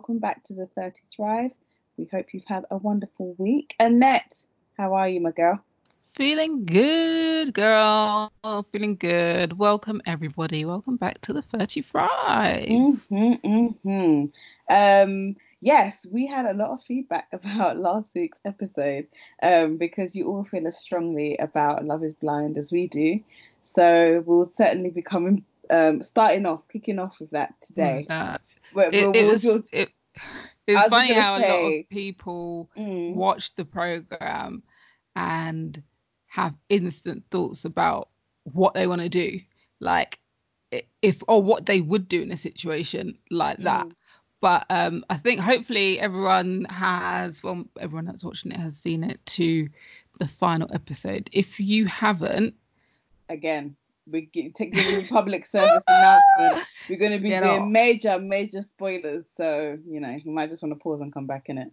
Welcome back to the 30 Thrive. We hope you've had a wonderful week. Annette, how are you, my girl? Feeling good, girl. Feeling good. Welcome, everybody. Welcome back to the 30 Thrive. Mm-hmm, mm-hmm. Um, yes, we had a lot of feedback about last week's episode um, because you all feel as strongly about Love is Blind as we do. So we'll certainly be coming, um, starting off, kicking off with that today. Uh, It, it was, it, it's funny how a lot of people Mm. watch the program and have instant thoughts about what they want to do. Like, if or what they would do in a situation like that. Mm. But um, I think hopefully everyone has, well, everyone that's watching it has seen it to the final episode. If you haven't, again, we're gi- taking public service announcement. We're going to be Get doing off. major, major spoilers. So, you know, you might just want to pause and come back in it.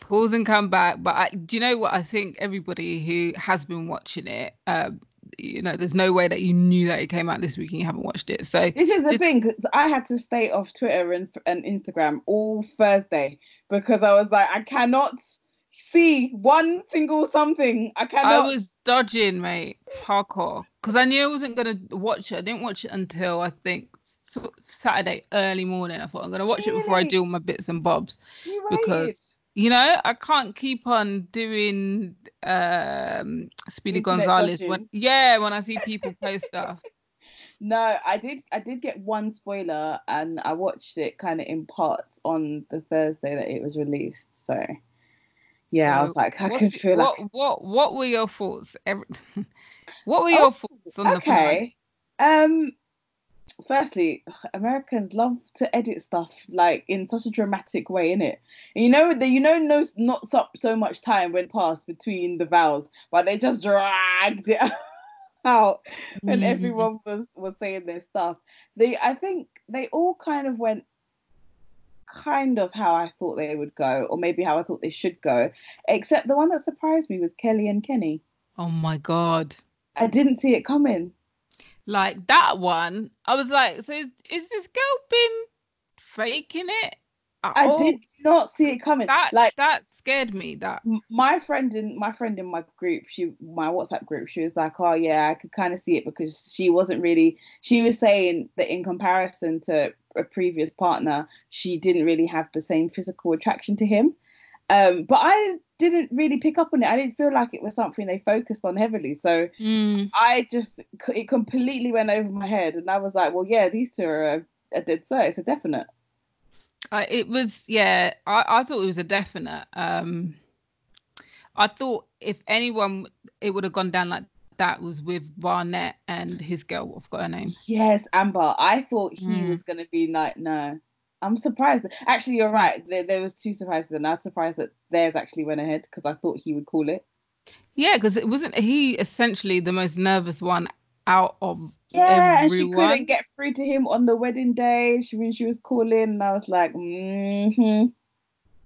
pause and come back. But I, do you know what? I think everybody who has been watching it, um, you know, there's no way that you knew that it came out this week and you haven't watched it. So This is the It's- thing, 'cause I had to stay off Twitter and, and Instagram all Thursday because I was like, I cannot see one single something. I cannot. I was dodging, mate, hardcore, because I knew I wasn't gonna watch it. I didn't watch it until I think Saturday early morning. I thought I'm gonna watch it before I do all my bits and bobs. Because- right. You know, I can't keep on doing um Speedy Internet Gonzalez dodging. when yeah, when I see people post stuff. No, I did. I did get one spoiler, and I watched it kind of in parts on the Thursday that it was released. So, yeah, I was like, I could feel what, like. what what were your thoughts? What were Oh, your thoughts on the finale? Okay. Um. Firstly, Americans love to edit stuff like in such a dramatic way, innit? And you know that you know no not so, so much time went past between the vows, but they just dragged it out and Mhm. everyone was was saying their stuff. They I think they all kind of went kind of how I thought they would go, or maybe how I thought they should go. Except the one that surprised me was Kelly and Kenny. Oh my god. I didn't see it coming. Like that one, I was like, so is, is this girl been faking it? I all? did not see it coming. That like that scared me. That my friend in my friend in my group, she my WhatsApp group, she was like, "Oh yeah, I could kind of see it because she wasn't really." She was saying that in comparison to a previous partner, she didn't really have the same physical attraction to him. Um, but I didn't really pick up on it. I didn't feel like it was something they focused on heavily. So Mm, I just it completely went over my head, and I was like, "Well, yeah, these two are a, a dead cert. It's a definite." I, it was yeah. I, I thought it was a definite. Um, I thought if anyone, it would have gone down like that was with Barnett and his girl. I forgot her name. Yes, Amber. I thought he Mm. was gonna be like, no. I'm surprised. Actually, you're right. There, there was two surprises, and I was surprised that theirs actually went ahead because I thought he would call it. Yeah, because it wasn't he essentially the most nervous one out of Yeah, and she couldn't get through to him on the wedding day. She when she was calling, and I was like, mm-hmm.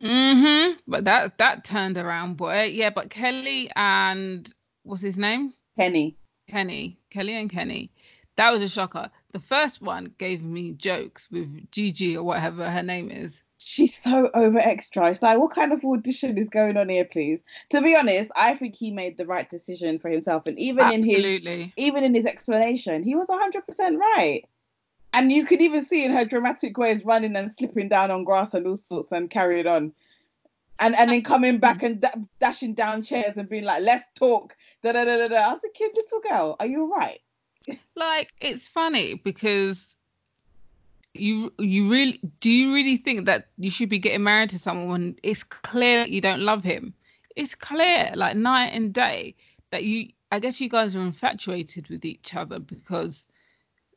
Mm-hmm. But that that turned around, boy. Yeah, but Kelly and what's his name? Kenny. Kenny. Kelly and Kenny. That was a shocker. The first one gave me jokes with Gigi or whatever her name is. She's so over extra. It's like, what kind of audition is going on here, please? To be honest, I think he made the right decision for himself, and even in his even in his explanation, he was 100% right. And you could even see in her dramatic ways running and slipping down on grass and all sorts and carrying on. And and then coming back and da- dashing down chairs and being like, let's talk. Da, da, da, da, da. I was like, kid, little girl, are you all right? Like it's funny because you you really do you really think that you should be getting married to someone when it's clear you don't love him? It's clear, like night and day, that you I guess you guys are infatuated with each other because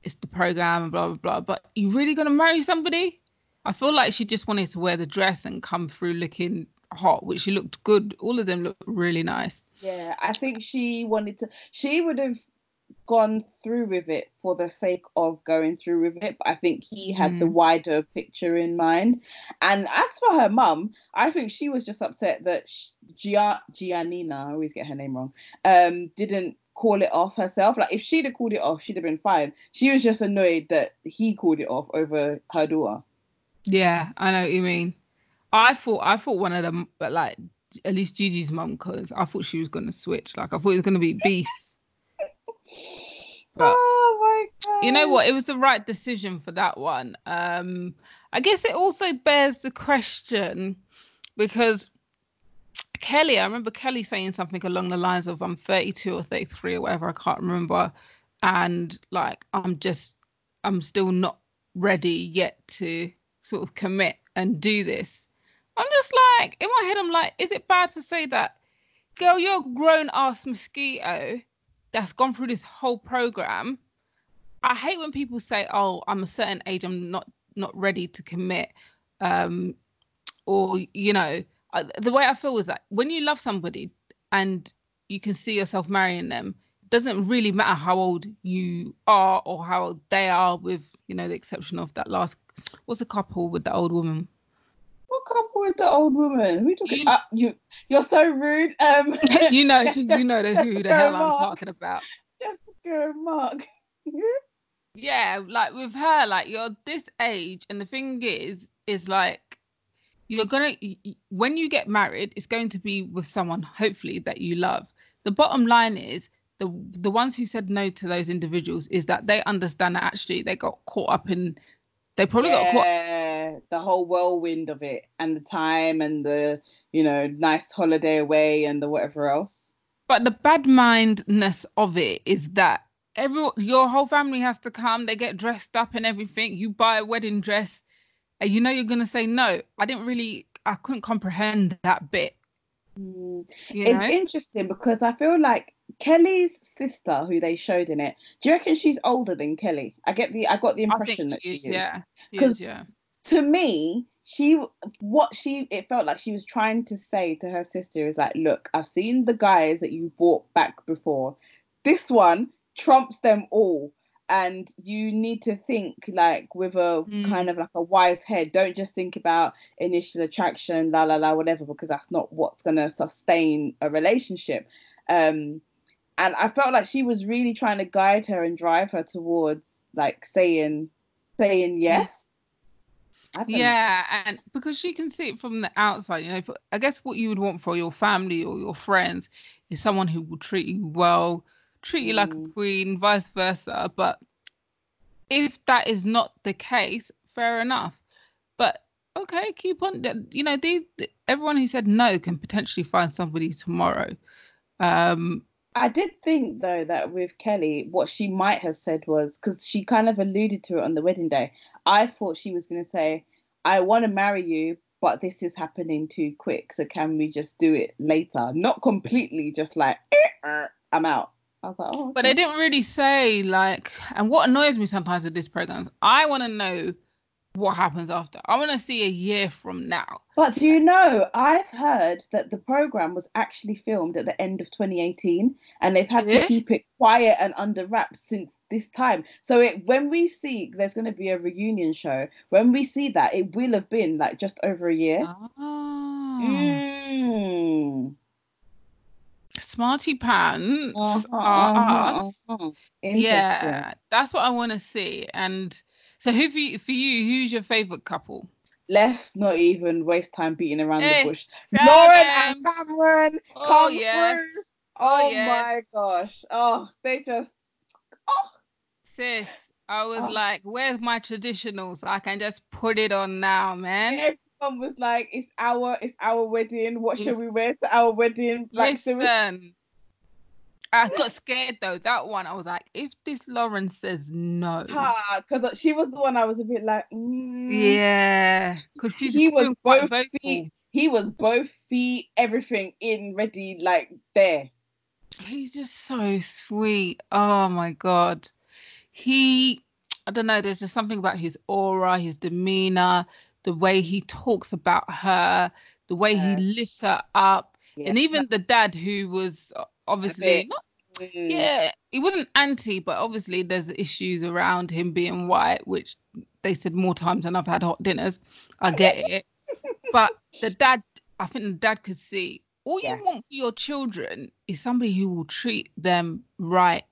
it's the program and blah blah blah. But you really gonna marry somebody? I feel like she just wanted to wear the dress and come through looking hot, which she looked good. All of them looked really nice. Yeah, I think she wanted to. She would have gone through with it for the sake of going through with it. But I think he had the Mm. wider picture in mind. And as for her mum, I think she was just upset that sh- Gia- Giannina, I always get her name wrong, um, didn't call it off herself. Like if she'd have called it off, she'd have been fine. She was just annoyed that he called it off over her daughter. Yeah, I know what you mean. I thought I thought one of them, but like at least Gigi's mum, because I thought she was gonna switch. Like I thought it was gonna be beef. But, oh my god. You know what? It was the right decision for that one. Um, I guess it also bears the question because Kelly, I remember Kelly saying something along the lines of I'm 32 or 33 or whatever, I can't remember. And like, I'm just, I'm still not ready yet to sort of commit and do this. I'm just like, in my head, I'm like, is it bad to say that, girl, you're a grown ass mosquito that's gone through this whole program. I hate when people say, oh, I'm a certain age, I'm not not ready to commit. Um, or, you know, the way I feel is that when you love somebody and you can see yourself marrying them, it doesn't really matter how old you are or how old they are, with you know the exception of that last. What's the couple with the old woman? What couple with the old woman? We talking? You, uh, you you're so rude. Um, you know you know the, who the hell Mark. I'm talking about. Jessica and Mark. yeah, like with her, like you're this age, and the thing is, is like you're gonna when you get married it's going to be with someone hopefully that you love the bottom line is the the ones who said no to those individuals is that they understand that actually they got caught up in they probably yeah, got caught the whole whirlwind of it and the time and the you know nice holiday away and the whatever else but the bad mindness of it is that every your whole family has to come they get dressed up and everything you buy a wedding dress and you know you're gonna say no. I didn't really, I couldn't comprehend that bit. Mm. It's know? interesting because I feel like Kelly's sister, who they showed in it, do you reckon she's older than Kelly? I get the, I got the impression that she is. Yeah, because yeah. To me, she, what she, it felt like she was trying to say to her sister is like, look, I've seen the guys that you brought back before. This one trumps them all. And you need to think like with a mm. kind of like a wise head. Don't just think about initial attraction la la la whatever because that's not what's going to sustain a relationship. Um and i felt like she was really trying to guide her and drive her towards like saying saying yes yeah and because she can see it from the outside you know for, i guess what you would want for your family or your friends is someone who will treat you well treat you mm. like a mm. queen, vice versa. But if that is not the case, fair enough. But okay, keep on. You know, these everyone who said no can potentially find somebody tomorrow. Um, I did think though that with Kelly, what she might have said was because she kind of alluded to it on the wedding day. I thought she was going to say, "I want to marry you, but this is happening too quick. So can we just do it later? Not completely, just like eh, er, I'm out." I was like, oh. Okay. But they didn't really say like, and what annoys me sometimes with these programs, I want to know what happens after. I want to see a year from now. But do you know, I've heard that the program was actually filmed at the end of 2018, and they've had yeah. to keep it quiet and under wraps since this time. So it, when we see there's going to be a reunion show, when we see that, it will have been like just over a year. Oh. Mm. Smarty pants uh-huh, uh-huh, uh-huh. Yeah, that's what I want to see. And so, who for you, for you, who's your favorite couple? Let's not even waste time beating around hey, the eh, bush. Lauren and Cameron oh, come yes. through. Oh, oh yes. my gosh. Oh, they just. Oh. Sis, I was oh. like, where's my traditional so I can just put it on now, man everyone was like, "It's our, it's our wedding. What should we wear to our wedding?" Like, Listen, I got scared though. That one, I was like, if this Lauren says no, because she was the one I was a bit like, mm. yeah, because she's he was both feet, he was both feet, everything in ready, like there. He's just so sweet. Oh my god, he. I don't know. There's just something about his aura, his demeanor, the way he talks about her, the way yeah. he lifts her up, yeah. and even the dad who was obviously not. Mm. Yeah, he wasn't anti, but obviously there's issues around him being white, which they said more times than I've had hot dinners. I get it, but the dad, I think the dad could see all Yeah. you want for your children is somebody who will treat them right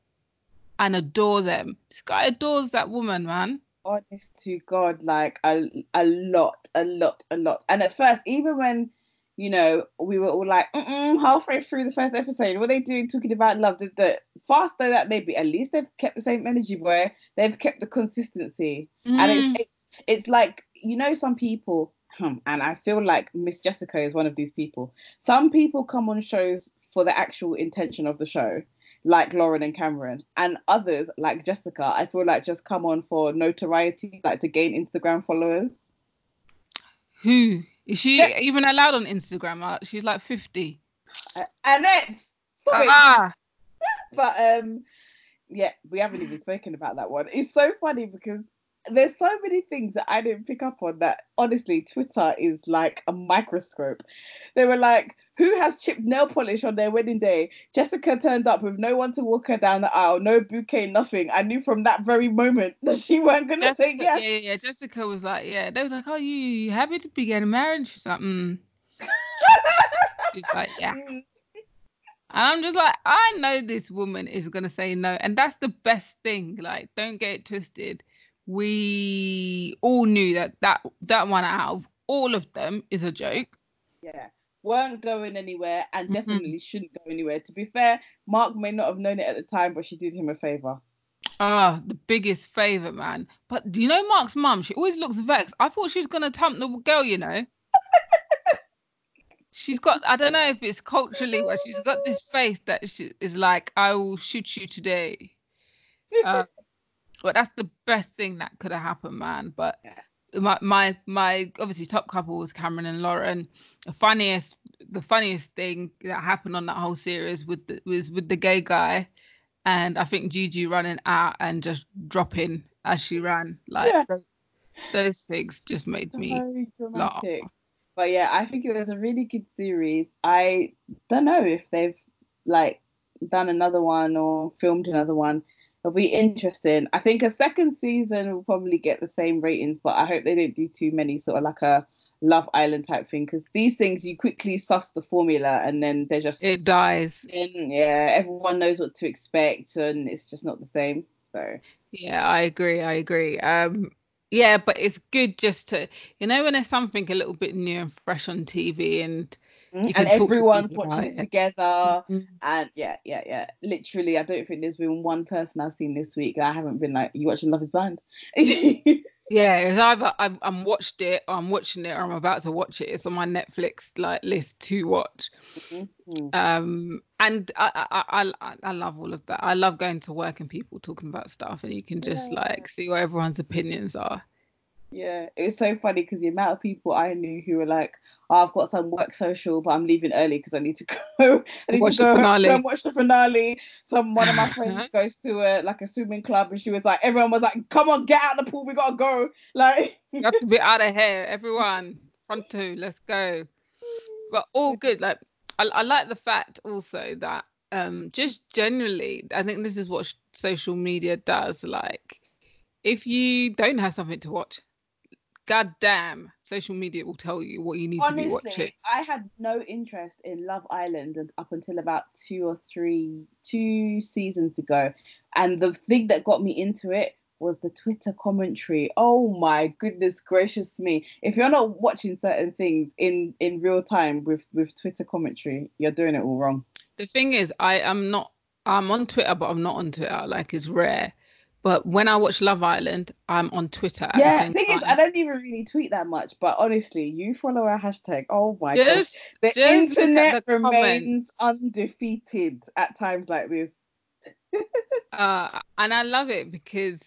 and adore them. This guy adores that woman, man. honest to God, like a a lot, a lot, a lot. And at first, even when you know we were all like, Mm-mm, halfway through the first episode, what are they doing talking about love? The, the fast though that maybe at least they've kept the same energy, boy. They've kept the consistency, and Mm. it's it's it's like you know some people. hmm, And I feel like Miss Jessica is one of these people. Some people come on shows for the actual intention of the show, like Lauren and Cameron, and others like Jessica, I feel like just come on for notoriety, like to gain Instagram followers. Who is she Yeah. even allowed on Instagram? Uh, She's like 50. Uh, Annette, it. Ah, But um, yeah, we haven't even spoken about that one. It's so funny because there's so many things that I didn't pick up on that honestly Twitter is like a microscope. They were like, who has chipped nail polish on their wedding day? Jessica turned up with no one to walk her down the aisle, no bouquet, nothing. I knew from that very moment that she weren't gonna Jessica, say yeah, yes. yeah, yeah. Jessica was like, yeah. They was like, oh, you, you happy to be getting married? She's like, mm. She's like, yeah. Mm. And I'm just like, I know this woman is gonna say no, and that's the best thing. Like, don't get it twisted. We all knew that that that one out of all of them is a joke. yeah, weren't going anywhere and Mhm. definitely shouldn't go anywhere. To be fair, Mark may not have known it at the time, but she did him a favor. Ah, the biggest favor, man. But do you know Mark's mum? She always looks vexed. I thought she was gonna tempt the girl, you know. she's got I don't know if it's culturally, but she's got this face that she is like, I will shoot you today. Uh, but that's the best thing that could have happened, man. But my my my obviously top couple was Cameron and Lauren. The funniest the funniest thing that happened on that whole series with the, was with the gay guy, and I think Gigi running out and just dropping as she ran. Like Yeah. those, those things just made me laugh. But yeah, I think it was a really good series. I don't know if they've like done another one or filmed another one. It'll be interesting. I think a second season will probably get the same ratings, but I hope they don't do too many sort of like a Love Island type thing because these things you quickly suss the formula and then they're just It dies. in. Yeah, everyone knows what to expect and it's just not the same. So Yeah, I agree. I agree. Um, yeah, but it's good just to, you know, when there's something a little bit new and fresh on TV and and can to everyone's watching it together. And yeah, yeah, yeah. Literally, I don't think there's been one person I've seen this week that I haven't been like, you watching Love is Blind? yeah, it's either I've I'm watched it, or I'm watching it, or I'm about to watch it. It's on my Netflix like list to watch. Mhm. Um, and I I, I I I love all of that. I love going to work and people talking about stuff, and you can just Yeah. like see what everyone's opinions are. Yeah, it was so funny because the amount of people I knew who were like, oh, I've got some work social, but I'm leaving early because I need to go. I need Watch to the go finale. and watch the finale. Some one of my friends goes to a like a swimming club, and she was like, everyone was like, come on, get out of the pool, we gotta go. Like, You have to be out of here, everyone. Front two, let's go. But all good. Like I, I like the fact also that um just generally, I think this is what sh- social media does. Like if you don't have something to watch, god damn, social media will tell you what you need to be watching. honestly, I had no interest in Love Island and- up until about two or three, two seasons ago, and the thing that got me into it was the Twitter commentary. Oh my goodness gracious me! If you're not watching certain things in in real time with with Twitter commentary, you're doing it all wrong. The thing is, I am not. I'm on Twitter, but I'm not on Twitter. Like it's rare. But when I watch Love Island, I'm on Twitter at the same thing time. is, I don't even really tweet that much, but honestly, you follow our hashtag. Oh my god, the just internet the remains comments. undefeated at times like this. uh, and I love it because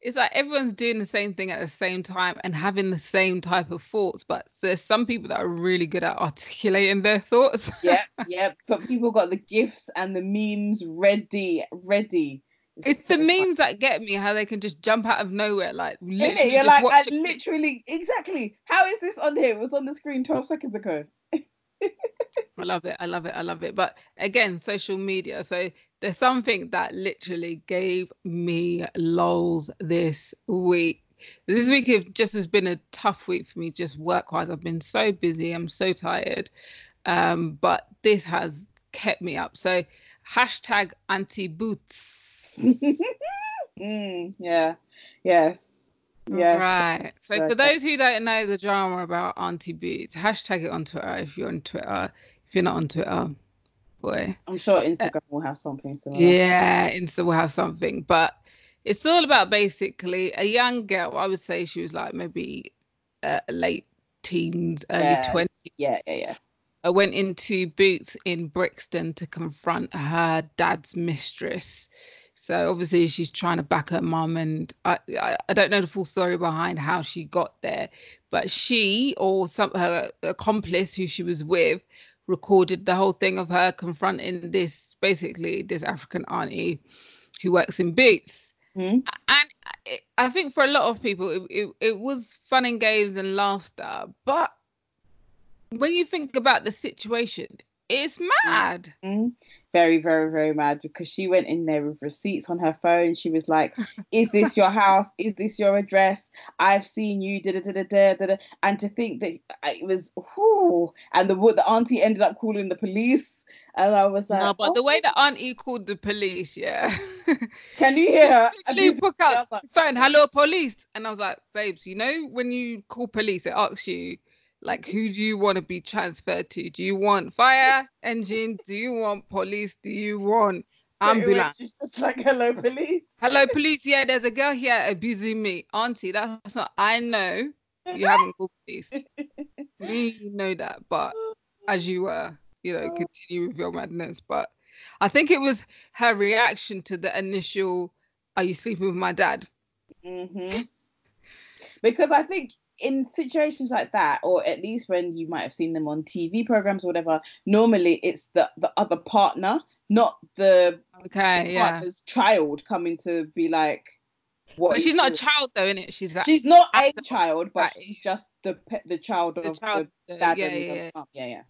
it's like everyone's doing the same thing at the same time and having the same type of thoughts, but there's some people that are really good at articulating their thoughts. yep, yep. But people got the gifs and the memes ready, ready. It's the memes that get me how they can just jump out of nowhere, like literally You're just like, I it. literally, exactly. How is this on here? It was on the screen 12 seconds ago. I love it. I love it. I love it. But again, social media. So there's something that literally gave me lols this week. This week have just has been a tough week for me, just work wise. I've been so busy. I'm so tired. Um, but this has kept me up. So hashtag Auntie Boots. mm, yeah. Yes. Yeah. Right. So for those who don't know the drama about Auntie Boots, hashtag it on Twitter if you're on Twitter. If you're not on Twitter, boy. I'm sure Instagram uh, will have something similar. Yeah, Insta will have something. But it's all about basically a young girl. I would say she was like maybe uh, late teens, early yeah. 20s. Yeah, yeah, yeah. I went into Boots in Brixton to confront her dad's mistress. So obviously she's trying to back her mum, and I, I, I don't know the full story behind how she got there, but she or some her accomplice who she was with recorded the whole thing of her confronting this basically this African auntie who works in Boots. Mm-hmm. And I think for a lot of people it, it, it was fun and games and laughter, but when you think about the situation, it's mad. Mm-hmm. Very, very, very mad because she went in there with receipts on her phone. She was like, "Is this your house? Is this your address? I've seen you." Da da da da da da. And to think that it was, whoo, and the the auntie ended up calling the police. And I was like, no, but oh. the way the auntie called the police, yeah. Can you hear her? She took out like, phone, hello police, and I was like, babes, you know when you call police, it asks you like who do you want to be transferred to? Do you want fire engine? Do you want police? Do you want ambulance? She's just like hello police. Hello police. Yeah, there's a girl here abusing me, auntie. That's not. I know you haven't called police. we know that, but as you were, you know, continue with your madness. But I think it was her reaction to the initial, "Are you sleeping with my dad?" Mm-hmm. because I think in situations like that, or at least when you might have seen them on TV programs or whatever, normally it's the the other partner, not the, okay, the partner's child coming to be like. What but she's not a child though, isn't it? She's that, she's not a child, but she's just the the child the of child, the dad yeah, and yeah, yeah. yeah, yeah.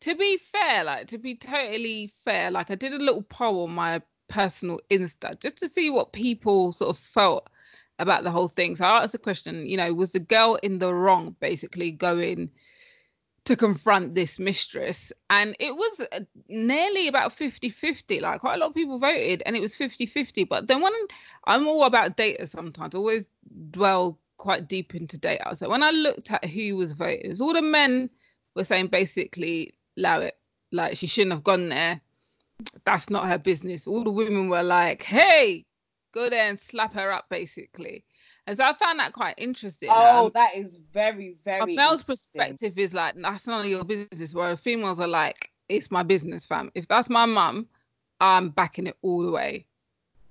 To be fair, like to be totally fair, like I did a little poll on my personal Insta just to see what people sort of felt about the whole thing. So I asked the question, you know, was the girl in the wrong basically going to confront this mistress? And it was uh, nearly about 50 50. Like quite a lot of people voted and it was 50 50. But then when I'm all about data sometimes, always dwell quite deep into data. So when I looked at who was voting, all the men were saying basically, allow it. Like she shouldn't have gone there. That's not her business. All the women were like, hey, go there and slap her up basically. And so I found that quite interesting. Oh, um, that is very, very. A male's perspective is like that's none of your business, where females are like, it's my business, fam. If that's my mum, I'm backing it all the way.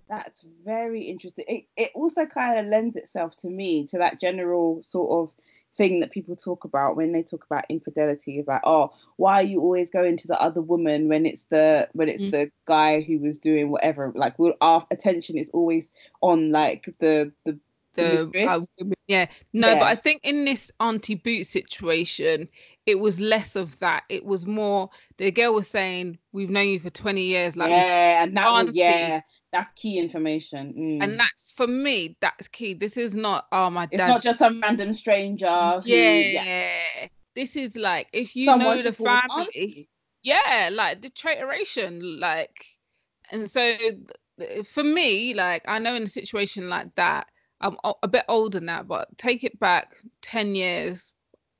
That's very interesting. It, it also kind of lends itself to me to that general sort of thing that people talk about when they talk about infidelity is like, oh, why are you always going to the other woman when it's the when it's mm. the guy who was doing whatever? Like, our attention is always on like the the the, uh, yeah. No yeah. but i think in this auntie boot situation it was less of that. It was more the girl was saying we've known you for 20 years like yeah and that was yeah that's key information mm. and that's for me that's key. This is not oh my it's not just some random stranger who, yeah, yeah, this is like if you Someone know the family yeah like the traitoration like and so for me like i know in a situation like that i'm a bit older now but take it back 10 years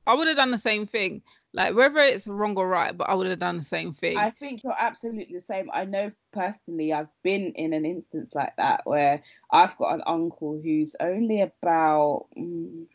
i would have done the same thing like whether it's wrong or right, but I would have done the same thing. I think you're absolutely the same. I know personally I've been in an instance like that where I've got an uncle who's only about mm,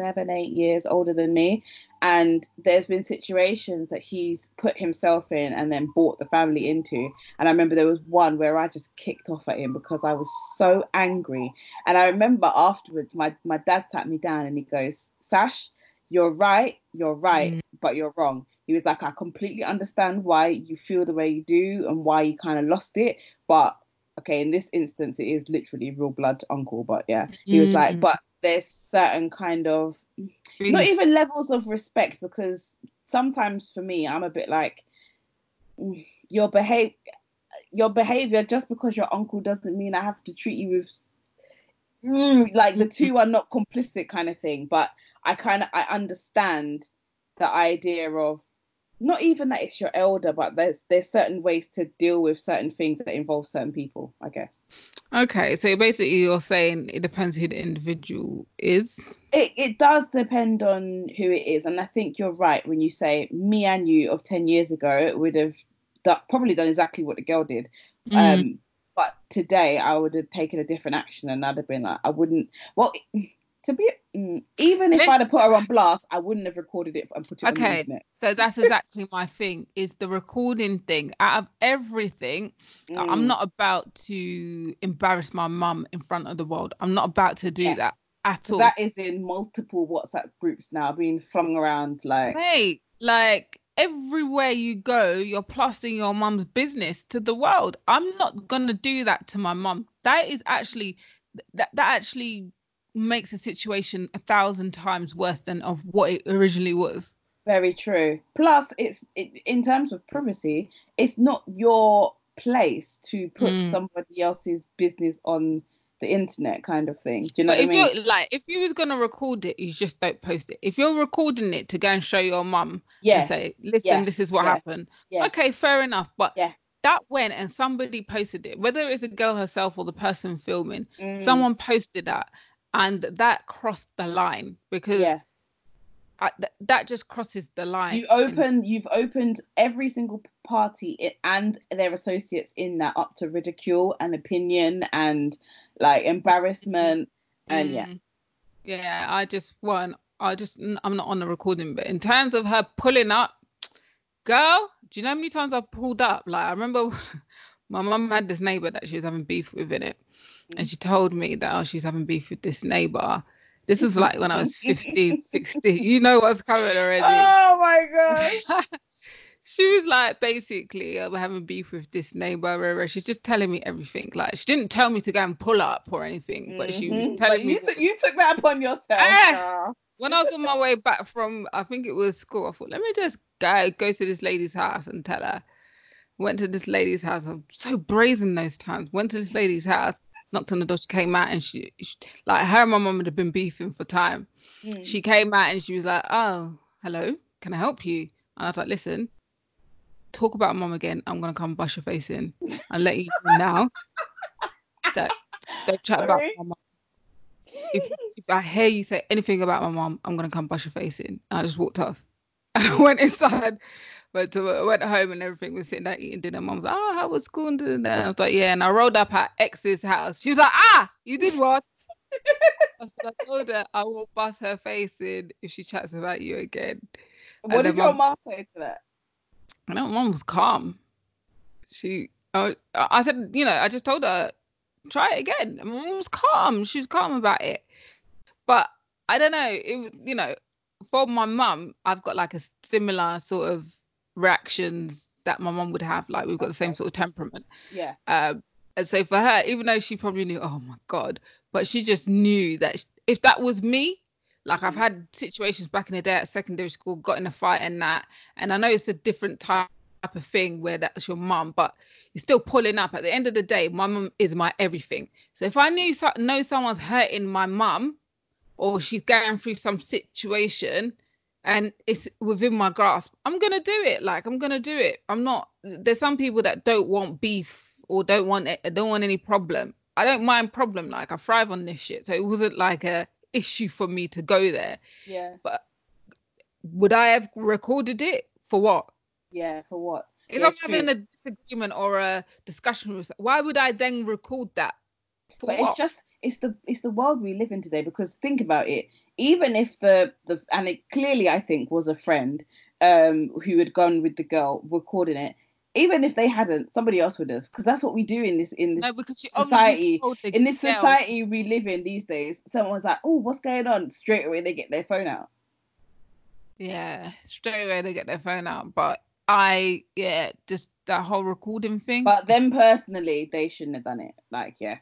seven, eight years older than me. And there's been situations that he's put himself in and then brought the family into. And I remember there was one where I just kicked off at him because I was so angry. And I remember afterwards, my, my dad sat me down and he goes, Sash, you're right, you're right, mm. but you're wrong. He was like, I completely understand why you feel the way you do and why you kind of lost it, but okay, in this instance, it is literally real blood uncle. But yeah, he was like, mm. but there's certain kind of not even levels of respect because sometimes for me, I'm a bit like mm, your behave your behavior just because your uncle doesn't mean I have to treat you with mm, like the two are not complicit kind of thing. But I kind of I understand the idea of not even that it's your elder, but there's there's certain ways to deal with certain things that involve certain people, I guess. Okay, so basically you're saying it depends who the individual is. It it does depend on who it is, and I think you're right when you say me and you of ten years ago would have do- probably done exactly what the girl did. Mm. Um, but today I would have taken a different action, and I'd have been like, I wouldn't. Well, to be even if I'd have put her on blast, I wouldn't have recorded it and put it on the Okay, internet. so that's exactly my thing. Is the recording thing out of everything? I'm Mm. not about to embarrass my mum in front of the world. I'm not about to do Yeah. that at So all. that is in multiple WhatsApp groups now, being flung around like. Hey, like everywhere you go, you're plastering your mum's business to the world. I'm not gonna do that to my mum. That is actually that that actually makes the situation a thousand times worse than of what it originally was. Very true. Plus, it's it, in terms of privacy, it's not your place to put Mm. somebody else's business on the internet, kind of thing. Do you know But what I mean? like, if you was gonna record it, you just don't post it. If you're recording it to go and show your mum Yeah, say, listen, Yeah. this is what Yeah. happened. yeah, Okay, fair enough. But Yeah. that went and somebody posted it, whether it's a girl herself or the person filming, Mm, someone posted that, and that crossed the line because yeah. I, th- that just crosses the line. You open, you've opened every single party and their associates in that up to ridicule and opinion and like embarrassment and yeah. Mm. Yeah, I just one. I just I'm not on the recording, but in terms of her pulling up, girl, do you know how many times I pulled up? Like I remember my mum had this neighbor that she was having beef with in it, and she told me that oh she's having beef with this neighbor. This was like when I was 15, 16. You know what's coming already. Oh my god. she was like basically uh, we're having beef with this neighbor rah, rah. she's just telling me everything like she didn't tell me to go and pull up or anything but she was Mhm. telling But me you took you took that upon yourself. Ah! when i was on my way back from i think it was school i thought let me just go go to this lady's house and tell her went to this lady's house i'm so brazen those times went to this lady's house knocked on the door she came out and she, she like her and my mum have been beefing for time Mm. she came out and she was like, "Oh, hello, can I help you?" And I was like, "Listen, talk about mum again. I'm gonna come bust your face in. I'll let you know now that don't chat about my mum. If, if I hear you say anything about my mum, I'm gonna come bust your face in." And I just walked off. I went inside, went to went home and everything was sitting there eating dinner. Mum was like, "Oh, how was school?" And da- da- da." I was like, "Yeah." And I rolled up at ex's house. She was like, "Ah, you did what?" I I told her I will bust her face in if she chats about you again. What And did your mom say to that? I know mum was calm. She, I, I said, you know, I just told her, try it again. Mom was calm. She was calm about it. But I don't know. It, you know, for my mum, I've got like a similar sort of reactions that my mum would have. Like we've got the same sort of temperament. Yeah. Um, and so for her, even though she probably knew, oh my God, but she just knew that if that was me, like I've had situations back in the day at secondary school, got in a fight and that, and I know it's a different type of thing where that's your mum, but you're still pulling up. At the end of the day, my mum is my everything. So if I knew know someone's hurting my mum, or she's going through some situation and it's within my grasp, I'm gonna do it. Like I'm gonna do it. I'm not. There's some people that don't want beef or don't want it, don't want any problem. I don't mind problem. Like I thrive on this shit. So it wasn't like a issue for me to go there. Yeah. But would I have recorded it for what? Yeah. For what? If Yeah, I'm having true. a disagreement or a discussion with, why would I then record that? For but what? it's just it's the it's the world we live in today because think about it. Even if the the and it clearly i think was a friend um who had gone with the girl recording it even if they hadn't somebody else would have. Because that's what we do in this in this no, society- obviously told the in this girl- society we live in these days someone's like oh what's going on? Straight away they get their phone out. Yeah, straight away they get their phone out. But I, yeah, just that whole recording thing. but them personally they shouldn't have done it. Like yeah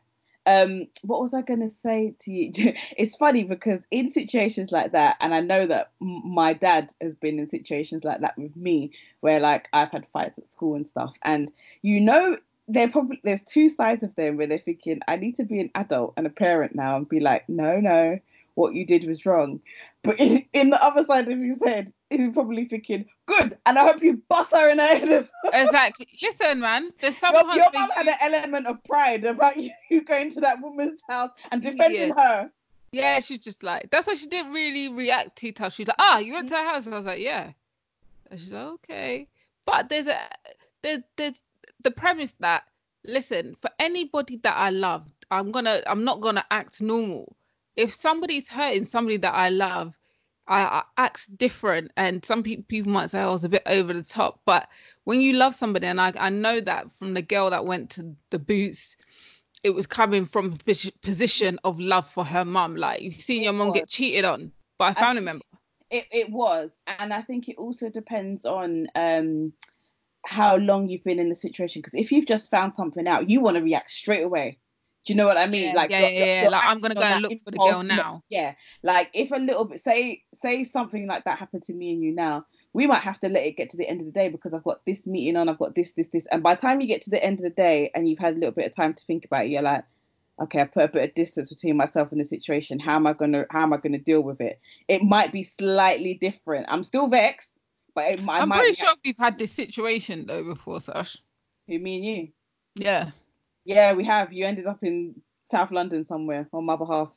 um what was i going to say to you? It's funny because in situations like that and i know that my dad has been in situations like that with me where like i've had fights at school and stuff and you know they're probably there's two sides of them where they're thinking i need to be an adult and a parent now and be like no no what you did was wrong. But in, in the other side of his head, he's probably thinking, good, and I hope you bust her in the head as well. Exactly. Listen, man, there's Your, sometimes your mum had an element of pride about you going to that woman's house and defending Yeah. her. Yeah, she's just like that's why she didn't really react too tough. She's like, ah, you went to her house, and I was like, yeah. And she's like, okay. But there's a there's there's the premise that listen for anybody that I love, I'm gonna I'm not gonna act normal. If somebody's hurting somebody that I love, I, I act different. And some pe- people might say I was a bit over the top, but when you love somebody, and I I know that from the girl that went to the boots it was coming from a position of love for her mum. Like you've seen It your mum get cheated on by a family member. It it was, and I think it also depends on um how long you've been in the situation. Because if you've just found something out, you want to react straight away. Do you know what I mean? Yeah, like yeah, you're- yeah, you're- yeah. you're Like, I'm gonna go and look for the girl now. Yeah, like if a little bit, say say something like that happened to me and you now, we might have to let it get to the end of the day because I've got this meeting on, I've got this, this, this, and by the time you get to the end of the day and you've had a little bit of time to think about it, you're like, okay, I put a bit of distance between myself and the situation. How am I gonna how am I gonna deal with it? It might be slightly different. I'm still vexed, but it, I'm might pretty be sure we've had this situation though before, Sash. who me and you. Yeah. Yeah, we have. You ended up in South London somewhere on my behalf.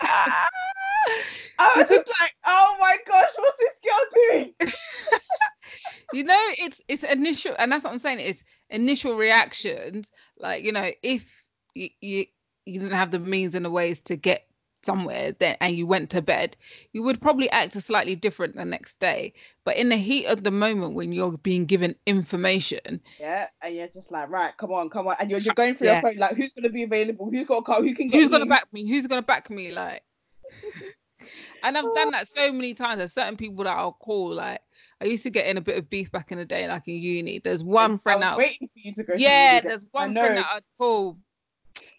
I was just like, oh my gosh, what's this girl doing? you know, it's it's initial, and that's what I'm saying. It's initial reactions. Like you know, if you you, you didn't have the means and the ways to get somewhere then and you went to bed you would probably act a slightly different the next day but in the heat of the moment when you're being given information Yeah, and you're just like, right, come on, come on, and you're, you're going through Yeah. your phone like, who's gonna be available? Who's got a car? Who can get who's gonna back me? Who's gonna back me? Like, and I've done oh. that so many times. There's certain people that I'll call. Like, I used to get in a bit of beef back in the day, like in uni. There's one friend that, waiting for you to go. yeah, there's one friend that I'd call,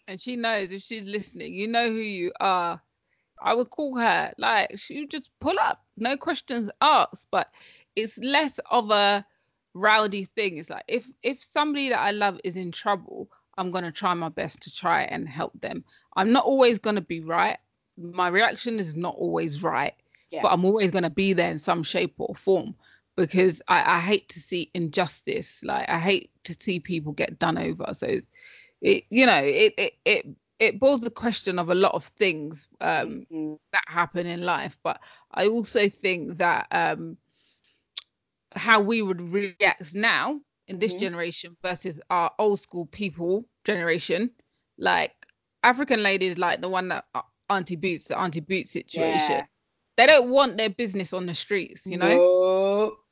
and she knows if she's listening. You know who you are. I would call her. Like, she would just pull up, no questions asked. But it's less of a rowdy thing. It's like if if somebody that I love is in trouble, I'm gonna try my best to try and help them. I'm not always gonna be right. My reaction is not always right, Yeah. but I'm always gonna be there in some shape or form because I, I hate to see injustice. Like I hate to see people get done over. So it you know it it it, it boils the question of a lot of things um, Mhm. that happen in life. But I also think that um, how we would react now in this Mhm. generation versus our old school people generation, like African ladies, like the one that uh, Auntie Boots, the Auntie Boots situation, Yeah. they don't want their business on the streets, you know.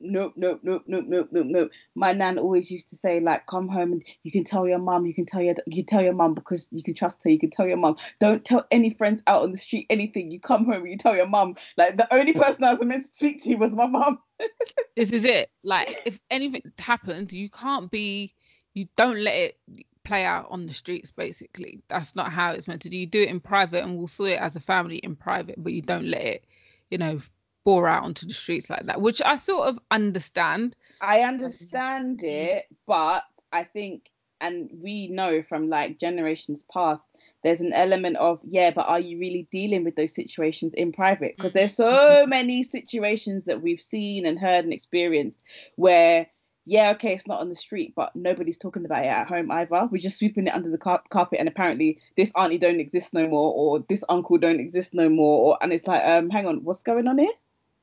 Nope, nope, nope, nope, nope, nope, nope. My nan always used to say, like, come home and you can tell your mum, you can tell your, you tell your mum because you can trust her. You can tell your mum. Don't tell any friends out on the street anything. You come home and you tell your mum. Like the only person I was meant to speak to was my mum. this is it. Like if anything happens, you can't be you don't let it play out on the streets basically. That's not how it's meant to do. You do it in private and we'll sort it as a family in private, but you don't let it, you know, pour out onto the streets like that, which I sort of understand. I understand it, but I think, and we know from like generations past, there's an element of, yeah, but are you really dealing with those situations in private? Because there's so many situations that we've seen and heard and experienced where, yeah, okay, it's not on the street, but nobody's talking about it at home either. We're just sweeping it under the car- carpet, and apparently this auntie don't exist no more, or this uncle don't exist no more, or and it's like, um, hang on, what's going on here?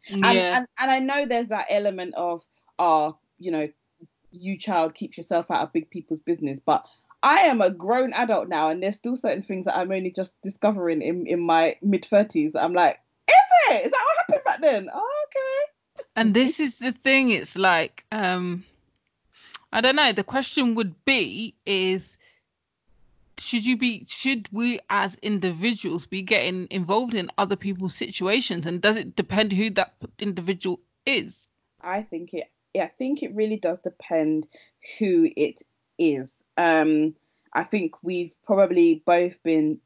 And, yeah. and and I know there's that element of ah, you know, you child keep yourself out of big people's business, but I am a grown adult now, and there's still certain things that I'm only just discovering in in my mid thirties. I'm like, is it? Is that what happened back then? Oh, okay. and this is the thing it's like um i don't know the question would be is should you be should we as individuals be getting involved in other people's situations and does it depend who that individual is I think it. Yeah, I think it really does depend who it is. Um, I think we've probably both been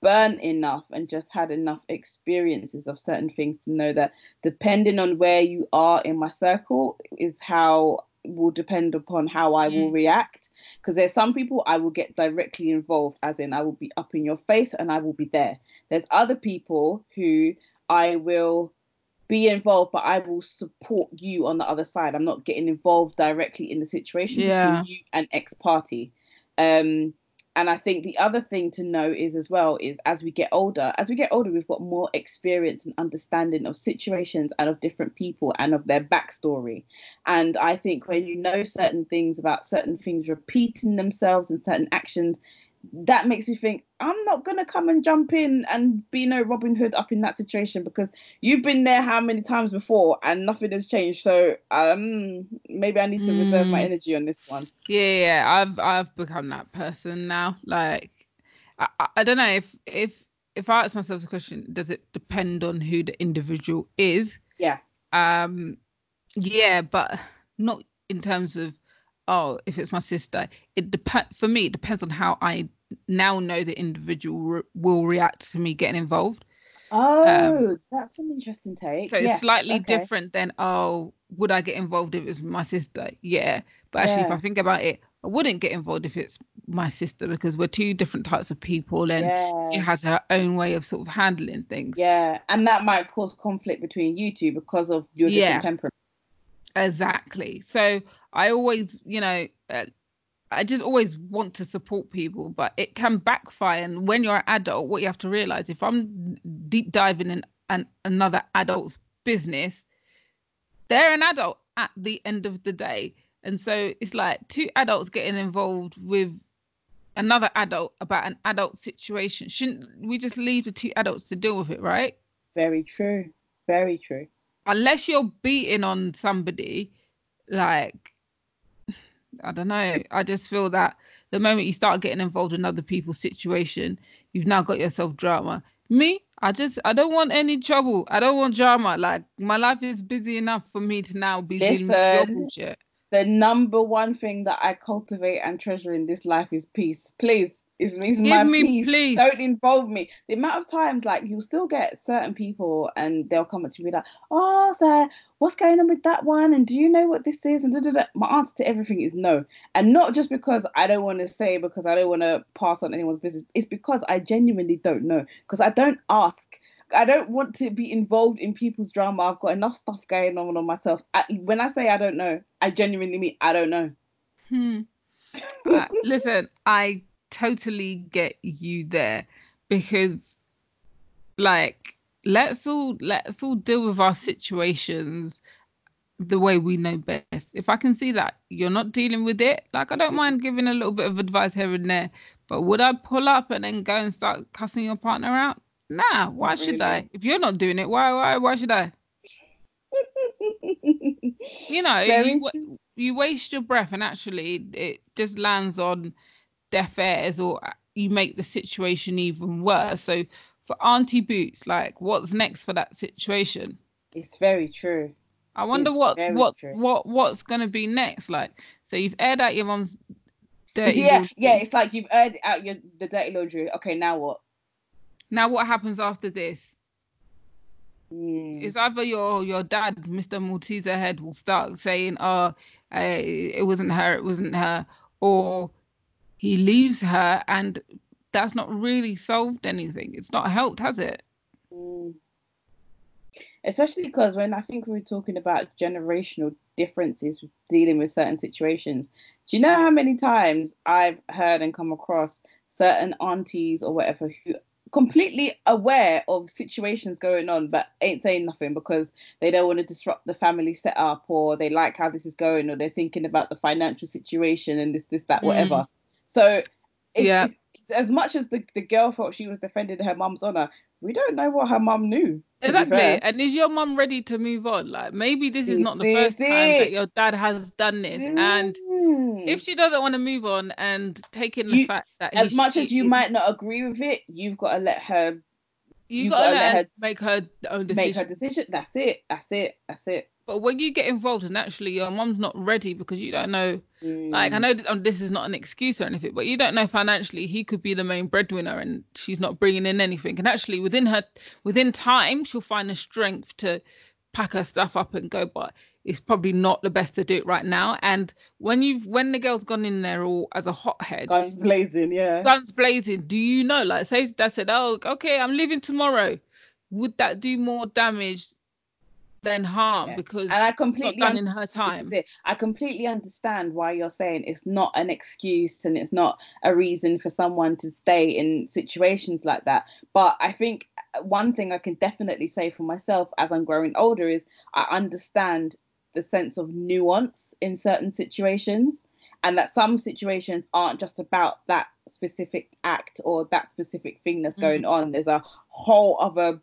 burnt enough and just had enough experiences of certain things to know that depending on where you are in my circle is how will depend upon how I will Mm. react. Because there's some people I will get directly involved, as in I will be up in your face and I will be there. There's other people who I will be involved, but I will support you on the other side. I'm not getting involved directly in the situation Yeah. between you and ex party. Um, and I think the other thing to know is as well is as we get older, as we get older, we've got more experience and understanding of situations and of different people and of their backstory. And I think when you know certain things about certain things repeating themselves and certain actions, that makes me think, I'm not gonna come and jump in and be no Robin Hood up in that situation because you've been there how many times before and nothing has changed. So um maybe I need to reserve my Mm. energy on this one. Yeah, yeah, I've I've become that person now. Like, I, I, I don't know if if if I ask myself the question, does it depend on who the individual is? Yeah. Um, yeah, but not in terms of oh, if it's my sister. It depend for me. It depends on how I now know the individual re- will react to me getting involved. Oh, that's an interesting take. Um, So it's slightly okay. different than oh, would I get involved if it's my sister? Yeah, but actually, if I think about it, I wouldn't get involved if it's my sister because we're two different types of people, and she has her own way of sort of handling things. Yeah, and that might cause conflict between you two because of your different Yeah. temperament. Exactly. So I always, you know, uh, I just always want to support people, but it can backfire. And when you're an adult, what you have to realize, if I'm deep diving in an, another adult's business, they're an adult at the end of the day. And so it's like two adults getting involved with another adult about an adult situation. Shouldn't we just leave the two adults to deal with it, right? Very true. Very true. Unless you're beating on somebody, like I don't know, I just feel that the moment you start getting involved in other people's situation, you've now got yourself drama. Me, I just I don't want any trouble. I don't want drama. Like my life is busy enough for me to now be dealing with Listen. The number one thing that I cultivate and treasure in this life is peace. Please, is, is my me peace. peace. Don't involve me. The amount of times, like, you'll still get certain people and they'll come up to me like, oh, sir, what's going on with that one? And do you know what this is? And da, da, da. my answer to everything is no. And not just because I don't want to say, because I don't want to pass on anyone's business. It's because I genuinely don't know. Because I don't ask. I don't want to be involved in people's drama. I've got enough stuff going on on myself. I, when I say I don't know, I genuinely mean I don't know. Hmm. Uh, listen, I totally get you there because like let's all let's all deal with our situations the way we know best. If I can see that you're not dealing with it, like I don't mind giving a little bit of advice here and there, but would I pull up and then go and start cussing your partner out? Nah, why should. I? If you're not doing it, why why why should I? you know you, you waste your breath and actually it just lands on deaf ears or you make the situation even worse so for auntie boots like what's next for that situation It's very true. i wonder It's what what true. what what's going to be next like so you've aired out your mom's dirty yeah, laundry. yeah. It's like you've aired out your the dirty laundry. Okay, now what? now what happens after this Hmm. it's either your your dad, Mr. Malteser head, will start saying, "Oh, uh, it wasn't her, it wasn't her," or he leaves her, and that's not really solved anything. It's not helped, has it? Mm. Especially because when I think we were talking about generational differences with dealing with certain situations, do you know how many times I've heard and come across certain aunties or whatever who completely aware of situations going on but ain't saying nothing because they don't want to disrupt the family setup or they like how this is going or they're thinking about the financial situation and this this that Mm. So it's, Yeah. it's, as much as the, the girl thought she was defending her mum's honor we don't know what her mum knew Exactly. And is your mum ready to move on? Like maybe this is not the first time that your dad has done this, and Mm. if she doesn't want to move on and take in the You- fact that as much as you might not agree with it you've got to let her you you've gotta, gotta let let her make her own decision. make her decision that's it that's it that's it But when you get involved and actually your mum's not ready because you don't know Like I Mm. know that, um, this is not an excuse or anything, but you don't know financially he could be the main breadwinner and she's not bringing in anything. And actually, within her, within time, she'll find the strength to pack her stuff up and go. But it's probably not the best to do it right now. And when you've when the girl's gone in there all as a hothead, guns blazing, yeah, guns blazing. Do you know, like, say that said, oh, okay, I'm leaving tomorrow. Would that do more damage than harm? Yeah. Because and I completely it's not done in her time. I completely understand why you're saying it's not an excuse and it's not a reason for someone to stay in situations like that. But I think uh, one thing I can definitely say for myself as I'm growing older is I understand the sense of nuance in certain situations and that some situations aren't just about that specific act or that specific thing that's mm-hmm. going on there's a whole other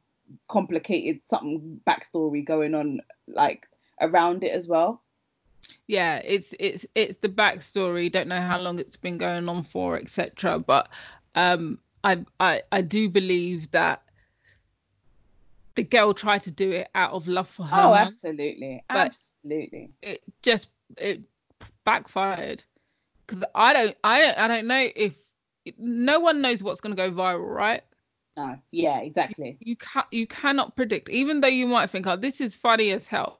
complicated something backstory going on like around it as well. Yeah it's it's it's the backstory don't know how long it's been going on for etc but um I, I i do believe that the girl tried to do it out of love for her oh absolutely. absolutely. it just it backfired. Because i don't i don't i don't know if no one knows what's going to go viral right no. Yeah exactly. You can you cannot predict. Even though you might think oh this is funny as hell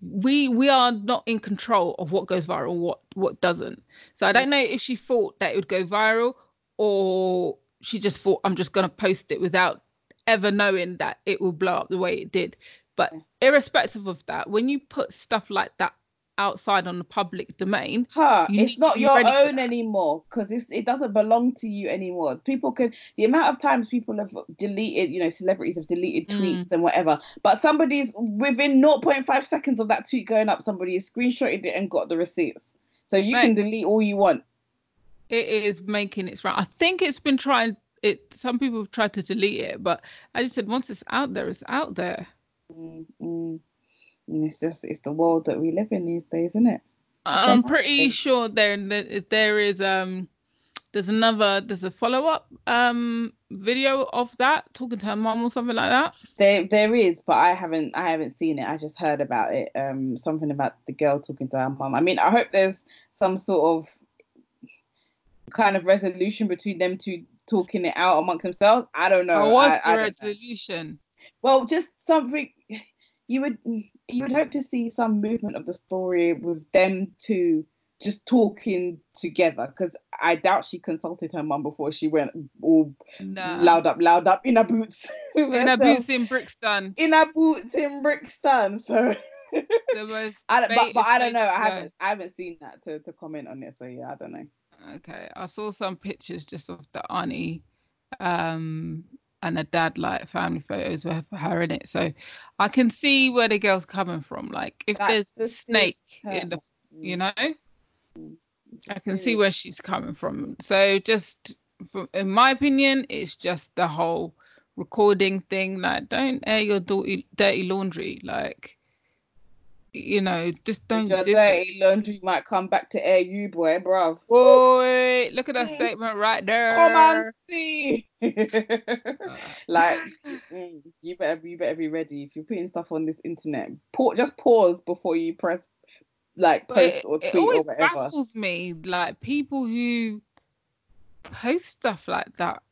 we we are not in control of what goes viral what what doesn't. So i don't know if she thought that it would go viral or she just thought i'm just going to post it without ever knowing that it will blow up the way it did. But irrespective of that when you put stuff like that outside on the public domain Huh, it's not your own anymore because it doesn't belong to you anymore. People can the amount of times people have deleted, you know, celebrities have deleted Mm. tweets and whatever, but somebody's within 0.5 seconds of that tweet going up, somebody has screenshotted it and got the receipts. So you Right. can delete all you want. it is making its round. I think it's been trying. It some people have tried to delete it, but I just said once it's out there, it's out there. Mm, And it's just it's the world that we live in these days, isn't it? I'm pretty sure there there is um there's another there's a follow up um video of that talking to her mom or something like that. There there is, but I haven't I haven't seen it. I just heard about it. Um, something about the girl talking to her mom. I mean, I hope there's some sort of kind of resolution between them two talking it out amongst themselves. I don't know. Or was I, I the resolution? Well, just something you would you would hope to see some movement of the story with them two just talking together because I doubt she consulted her mum before she went all No. loud up, loud up in her boots. In her boots in Brixton. in her boots in Brixton. So The most I don't, but, but I don't know. I place to go. haven't I haven't seen that to, to comment on it. So yeah, I don't know. Okay, I saw some pictures just of the auntie um, and the dad, like family photos with her in it. So I can see where the girl's coming from. Like if That's there's a snake in the, Mm. you know, It's I can see where she's coming from. So just, from, in my opinion, it's just the whole recording thing. Like, don't air your dirty, dirty laundry. Like, you know, just don't Your do it. dirty laundry might come back to air you, boy, bruv. Boy, look at that statement right there. Come on, see. Like mm, you better you better be ready if you're putting stuff on this internet. Pause, just pause before you press like But post it, or tweet or whatever. It always baffles me, like people who post stuff like that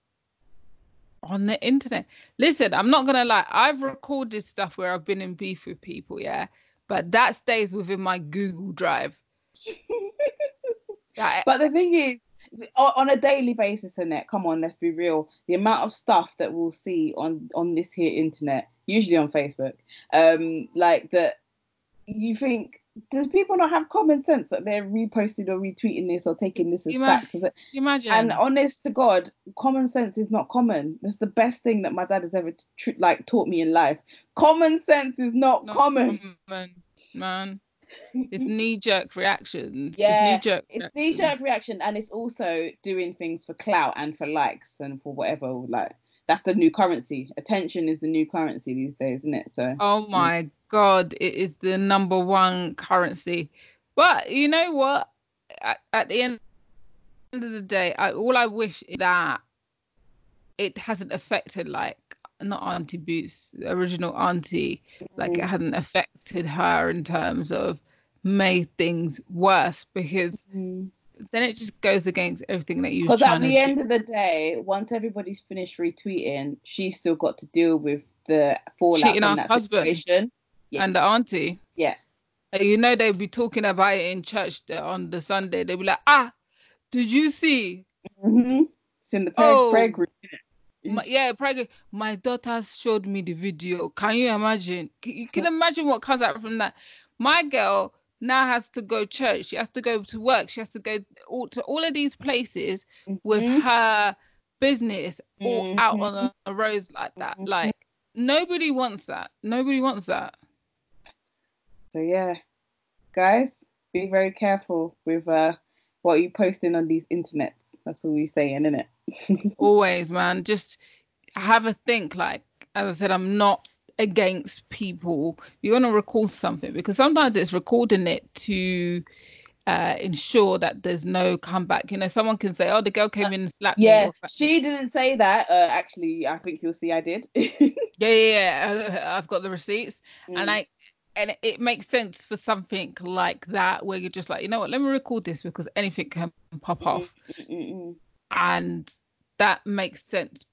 on the internet. Listen, I'm not gonna lie, I've recorded stuff where I've been in beef with people, yeah, but that stays within my Google Drive. But the thing is, on a daily basis, Annette, come on, let's be real. The amount of stuff that we'll see on on this here internet, usually on Facebook, um, like that, you think. Does people not have common sense that they're reposting or retweeting this or taking this as fact? Imagine. And honest to God, common sense is not common. That's the best thing that my dad has ever tr- like taught me in life. Common sense is not, Not common. common, man. It's knee jerk reactions. Yeah, it's knee jerk. It's knee jerk reaction, and it's also doing things for clout and for likes and for whatever. Like that's the new currency. Attention is the new currency these days, isn't it? So Oh my god, it is the number one currency. But you know what? At, at the end of the day, I, all I wish is that it hasn't affected like not Auntie Boots, original Auntie, like it mm. hadn't affected her in terms of made things worse because mm. Then it just goes against everything that you because at the end do. of the day, once everybody's finished retweeting, she's still got to deal with the fallout Cheating ass that husband. situation. yeah. And the auntie. Yeah. you know they'll be talking about it in church on the Sunday. They'll be like, ah, did you see? Mm-hmm. It's in the prayer, Oh. prayer group. My, yeah, probably. My daughter showed me the video. Can you imagine? Can, you can imagine what comes out from that. My girl now has to go church. She has to go to work. She has to go all, to all of these places with Mhm. her business all out on a, a road like that. Mhm. Like nobody wants that. Nobody wants that. So yeah, guys, be very careful with uh what you posting on these internets. That's all we're saying, isn't it? Always, man. Just have a think. Like as I said, I'm not against people. You want to record something because sometimes it's recording it to uh, ensure that there's no comeback. You know, someone can say, "Oh, the girl came in and slapped me." yeah, she didn't say that. Uh, actually, I think you'll see I did. yeah, yeah, yeah. I've got the receipts, Mm. and I and it makes sense for something like that where you're just like, you know what, let me record this because anything can pop off. Mm-mm-mm. and that makes sense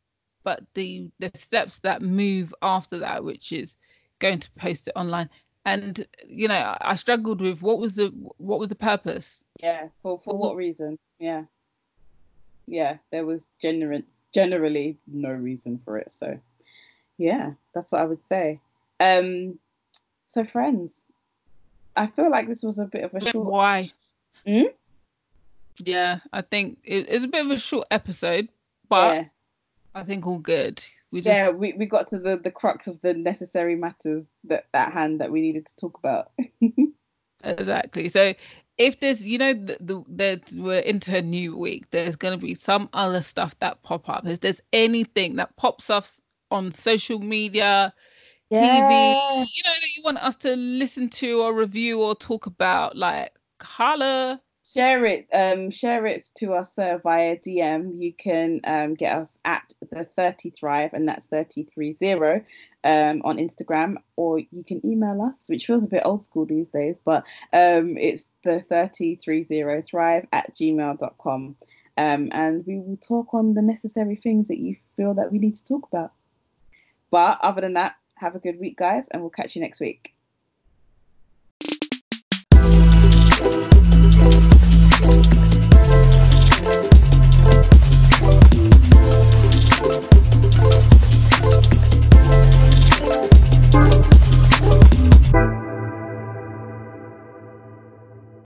but the the steps that move after that which is going to post it online and you know I- struggled with what was the what was the purpose Yeah, for for what reason? Yeah, yeah, there was genuine, generally no reason for it. So, yeah, that's what I would say. Um, so friends, I feel like this was a bit of a short. why Hmm? yeah i think it, it's a bit of a short episode but yeah, i think all good we just yeah, we, we got to the the crux of the necessary matters that at hand that we needed to talk about. Exactly. So if there's, you know, the, the, that we're into a new week, there's going to be some other stuff that pop up. If there's anything that pops up on social media, TV, you know, that you want us to listen to or review or talk about, like, holla. Share it um share it to us uh, via dm you can um get us at the 30 thrive and that's 330 um on instagram or you can email us which feels a bit old school these days but um it's the 3030 thrive at gmail.com um and we will talk on the necessary things that you feel that we need to talk about. But other than that have a good week guys and we'll catch you next week